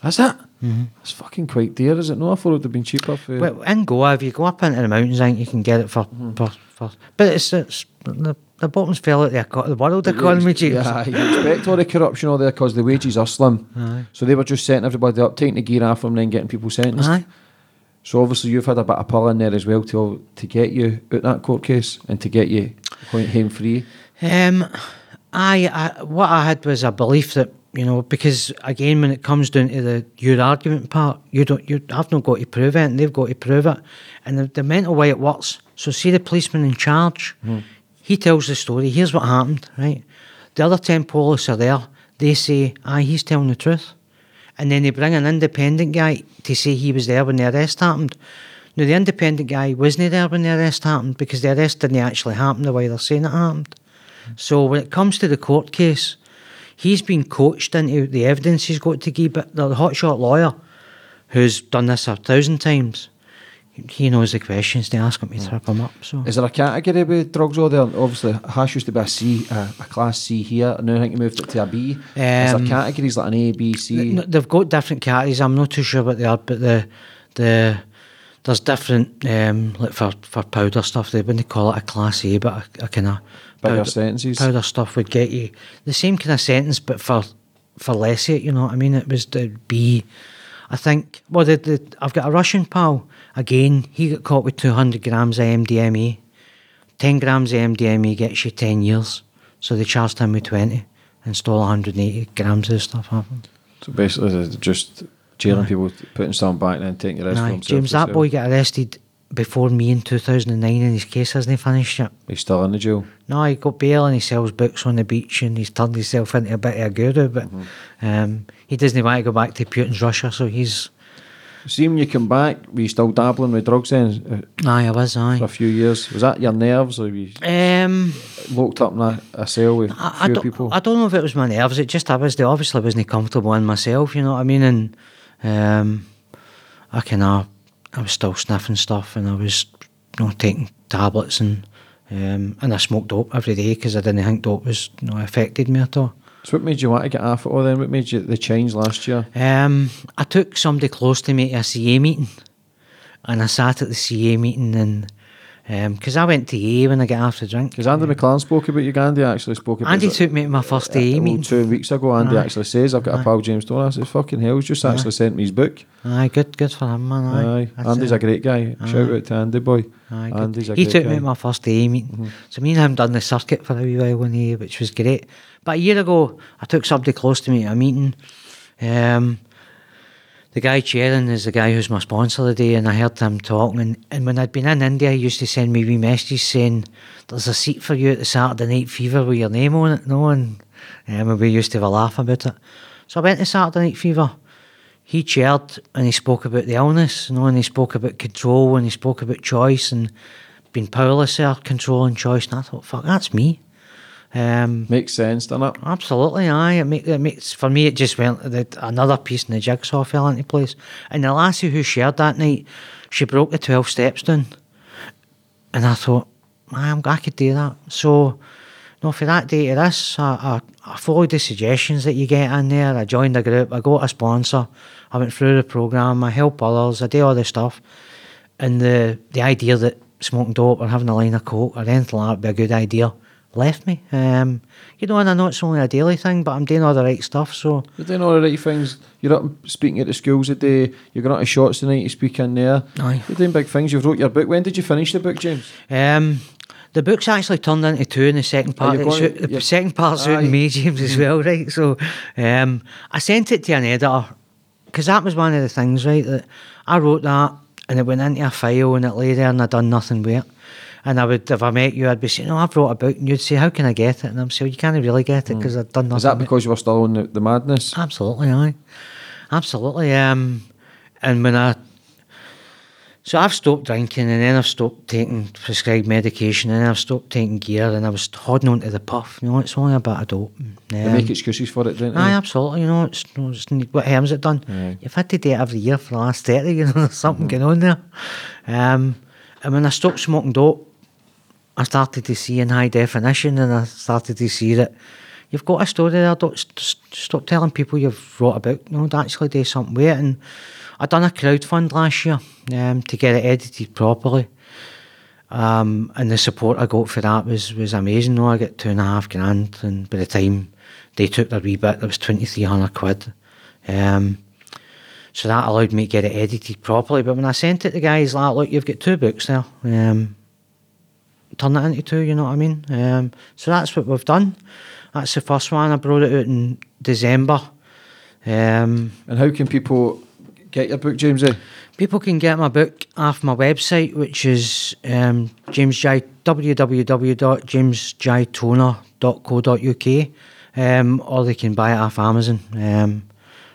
Is it? It's fucking quite dear, is it? No, I thought it would have been cheaper. For...
Well, in Goa, if you go up into the mountains, I think you can get it for, for, for but it's, it's the, the bottoms fell out the, eco- the world economy, James.
Yeah, you expect all the corruption all there because the wages are slim. Aye. So they were just setting everybody up, taking the gear off them, then getting people sentenced.
Aye.
So obviously you've had a bit of pull in there as well to to get you out that court case and to get you home free.
Um, I, I what I had was a belief that you know because again when it comes down to the your argument part, you don't you I've not got to prove it, and they've got to prove it, and the, the mental way it works. So see the policeman in charge, hmm. he tells the story. Here's what happened, right? The other ten police are there. They say, "Aye, he's telling the truth," and then they bring an independent guy to say he was there when the arrest happened. Now, the independent guy wasn't there when the arrest happened because the arrest didn't actually happen the way they're saying it happened. Hmm. So, when it comes to the court case, he's been coached into the evidence he's got to give, but the hotshot lawyer who's done this a thousand times, he knows the questions to ask him to trip him up. So,
Is there a category with drugs over there? Obviously, hash used to be a C, a, a class C here, and now I think you moved it to a B. Is there
Um,
categories like an A, B, C?
They've got different categories. I'm not too sure what they are, but the the there's different um, like for for powder stuff. They wouldn't call it a class A, but a, a kind of
Bigger sentences.
Powder stuff would get you the same kind of sentence, but for for less it. You know what I mean? It was the B. I think. Well, the, the I've got a Russian pal. Again, he got caught with 200 grams of MDMA. 10 grams of MDMA gets you 10 years. So they charged him with 20 and stole 180 grams of stuff him.
So basically, just jailing people, putting someone back, and then taking the rest
James, that boy got arrested before me in 2009 and his case hasn't finished yet.
He's still in the jail.
No, he got bail and he sells books on the beach and he's turned himself into a bit of a guru, but um, he doesn't want to go back to Putin's Russia, so he's.
See, when you come back, were you still dabbling with drugs then uh,
Aye, I was,
I
for
a few years? Was that your nerves, or were you
Um,
locked up in a, a cell with
I,
a
I,
few
don't,
people?
I don't know if it was my nerves, it just I was obviously wasn't comfortable in myself, you know what I mean? And um, I kind of, I was still sniffing stuff and I was, you know, taking tablets and um, and I smoked dope every day because I didn't think dope was, you know, affected me at all.
so what made you want to get off it all then? What made you the change last year?
Um, I took somebody close to me to a CA meeting, and I sat at the CA meeting, and because I went to AA when I got after a drink.
Because Andy McLaren spoke about you, Gandhi actually spoke about
Andy
it.
took me to my first
Uh,
AA
well,
meeting.
two weeks ago, Andy
Aye.
actually says, I've got a pal, James Toner. I said, fucking hell, he's just actually sent me his book.
Aye, good, good for him, man. Aye,
Aye. Andy's
it.
a great guy. Shout out to Andy, boy.
Aye, good.
Andy's a
he
great
took
guy.
me to my first AA meeting. So me and him done the circuit for a wee while one day, which was great. But a year ago, I took somebody close to me to a meeting. Um, the guy chairing is the guy who's my sponsor today, and I heard him talking. And, and when I'd been in India, he used to send me wee messages saying, "There's a seat for you at the Saturday Night Fever with your name on it." No, and um, we used to have a laugh about it. So I went to Saturday Night Fever. He chaired and he spoke about the illness, you know, and he spoke about control and he spoke about choice and being powerless there, control and choice. And I thought, fuck, that's me. Um,
Makes sense, doesn't it?
Absolutely, aye. It, make, it makes for me. It just went another piece in the jigsaw fell into place. And the lassie who shared that night, she broke the twelve steps down, and I thought, man, I could do that. So, no, for that day to this, I, I, I followed the suggestions that you get in there. I joined the group. I got a sponsor. I went through the program. I help others. I do all this stuff, and the the idea that smoking dope or having a line of coke or anything like that would be a good idea left me. Um, you know, and I know it's only a daily thing, but I'm doing all the right stuff. So
You're doing all the right things. You're up speaking at the schools today. You're going out to Shotts tonight to speak in there.
Aye.
You're doing big things. You've wrote your book. When did you finish the book, James?
um, the book's actually turned into two in the second part.
going-
out- the
you're-
second part's out
Aye.
in May, James, as well, right? So um, I sent it to an editor because that was one of the things, right? That I wrote that and it went into a file and it lay there and I'd done nothing with it. And I would, if I met you, I'd be saying, "No, I've wrote a book," and you'd say, "How can I get it?" And I'm saying, "You can't really get it because I've done nothing."
Is that because you were still on the, the madness?
Absolutely, aye. Absolutely. Um, and when I. So I've stopped drinking and then I've stopped taking prescribed medication and I've stopped taking gear and I was holding on to the puff. You know, it's only about a bit of dope.
They
Um,
make excuses for it, don't they?
Aye, absolutely. You know, it's, it's what harm's it done?
Aye.
You've had to do it every year for the last 30, you know, *laughs* there's something going on there. Um, and when I stopped smoking dope, I started to see in high definition and I started to see that you've got a story there. Don't st- st- stop telling people you've wrote a book. You know, to actually do something with it. And I done a crowdfund last year um, to get it edited properly. Um, and the support I got for that was was amazing. No, I got two and a half grand, and by the time they took their wee bit, there was twenty three hundred quid. Um, so that allowed me to get it edited properly. But when I sent it to the guys, like, look, you've got two books now. Um, turn it into two. You know what I mean? Um, so that's what we've done. That's the first one. I brought it out in December. Um,
And how can people get your book, Jamesy?
People can get my book off my website, which is um, James J www.jamesjtoner.co.uk, um, or they can buy it off Amazon. Um,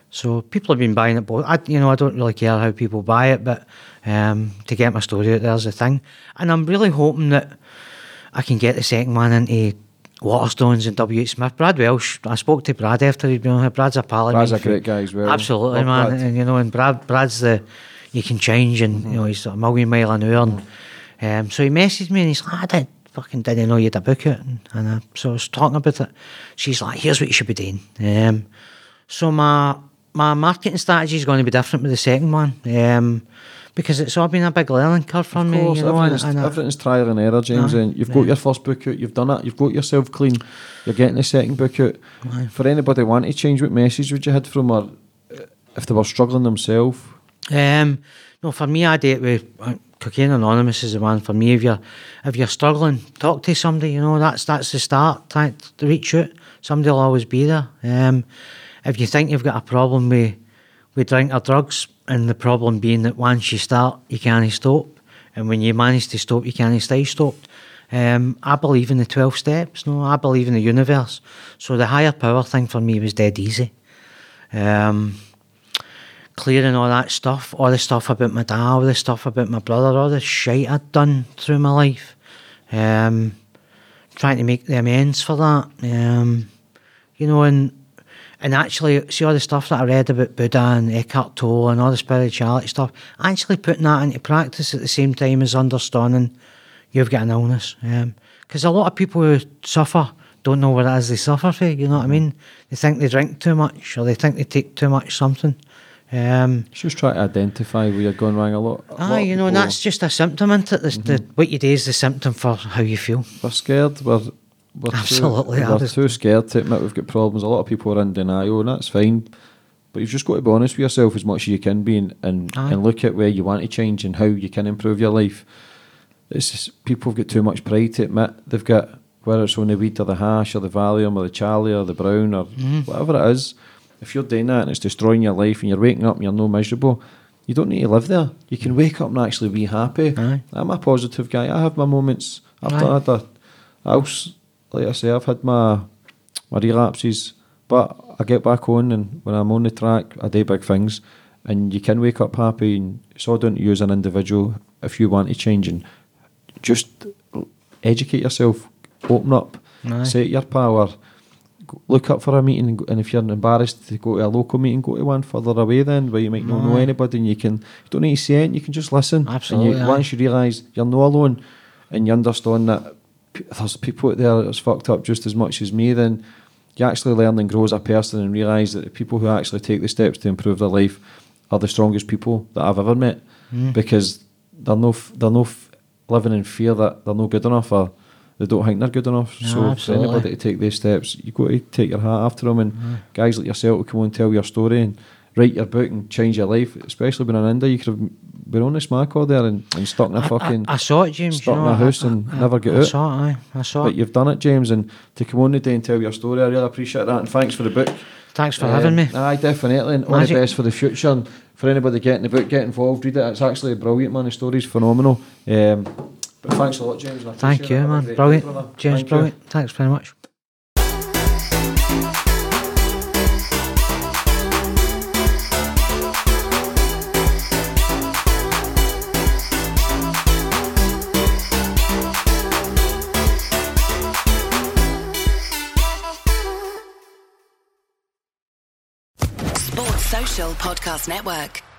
So people have been buying it, but I, you know, I don't really care how people buy it, but um, to get my story out there's the thing. And I'm really hoping that I can get the second one into Waterstones and W. H. Smith. Brad Welsh, I spoke to Brad after he'd been on here. Brad's a pal of
Brad's a great guy as well.
Absolutely,
Love
man.
Brad.
And you know, and Brad, Brad's the you can change, and you know, he's a million mile an hour. And um, so he messaged me, and he's like, "I did fucking didn't know you'd a book it," and, and uh, so I was talking about it. She's like, "Here's what you should be doing." Um, so my my marketing strategy is going to be different with the second one. Um, because it's all been a big learning curve for
Of
me,
course,
you know,
everything's,
and I-
everything's trial and error, James.
Aye,
and you've got your first book out, you've done it, you've got yourself clean, you're getting the second book out. For anybody wanting to change, what message would you had from her uh, if they were struggling themselves?
Um, no, for me, I it with uh, Cocaine Anonymous is the one for me. If you're if you're struggling, talk to somebody. You know, that's that's the start. Try to reach out. Somebody will always be there. Um, if you think you've got a problem with with drink or drugs, and the problem being that once you start, you can't stop, and when you manage to stop, you can't stay stopped. Um, I believe in the twelve steps. No, I believe in the universe. So the higher power thing for me was dead easy. Um, clearing all that stuff, all the stuff about my dad, all the stuff about my brother, all the shit I'd done through my life. Um, trying to make the amends for that. Um, you know, and and actually see all the stuff that I read about Buddha and Eckhart Tolle and all the spirituality stuff, actually putting that into practice at the same time as understanding you've got an illness. Because a lot of people who suffer don't know what it is they suffer for, you know what I mean? They think they drink too much or they think they take too much something. Um,
Just try to identify where you're going wrong a lot. a
Ah,
of
you know, and that's just a symptom, isn't it? The, the, what you do is the symptom for how you feel.
We're scared. We're, we're
Absolutely,
Too, we're too scared to admit we've got problems. A lot of people are in denial, and that's fine. But you've just got to be honest with yourself as much as you can be, and and, and look at where you want to change and how you can improve your life. It's just, people have got too much pride to admit they've got whether it's on the weed or the hash or the Valium or the Charlie or the Brown or
Mm-hmm.
whatever it is. If you're doing that and it's destroying your life and you're waking up and you're no miserable, you don't need to live there. You can wake up and actually be happy.
Aye.
I'm a positive guy. I have my moments. I've
Aye.
had a, was, like I say, I've had my my relapses, but I get back on, and when I'm on the track, I do big things, and you can wake up happy. And it's all down to you as an individual if you want to change, and just educate yourself, open up,
Aye.
set your power. Look up for a meeting, and if you're embarrassed to go to a local meeting, go to one further away. Then where you might not know anybody, and you can you don't need to say it. You can just listen.
Absolutely,
And you, once you realise you're not alone, and you understand that there's people out there that's fucked up just as much as me, then you actually learn and grow as a person and realise that the people who actually take the steps to improve their life are the strongest people that I've ever met
Mm.
because they're no they're no f- living in fear that they're not good enough or they don't think they're good enough.
No,
so for anybody to take these steps, you got to take your hat after them. And guys like yourself will come on and tell your story and write your book and change your life. Especially when in India, you could have been on the smack all there and, and stuck in a
I-
fucking.
I, I saw it, James.
stuck
you
in
know,
a house
I-
and never get out.
I saw it, aye. I saw
But
it.
you've done it, James, and to come on today and tell your story, I really appreciate that. And thanks for the book.
Thanks for
Um,
having me.
Aye, definitely. And all
Magic.
the best for the future. And for anybody getting the book, get involved, read it. It's actually brilliant, man. The story's phenomenal. Um, but thanks a lot, James.
Thank you,
it. Have a
man. Brilliant.
brother.
James,
Thank you.
brilliant. Thanks very much.
Podcast Network.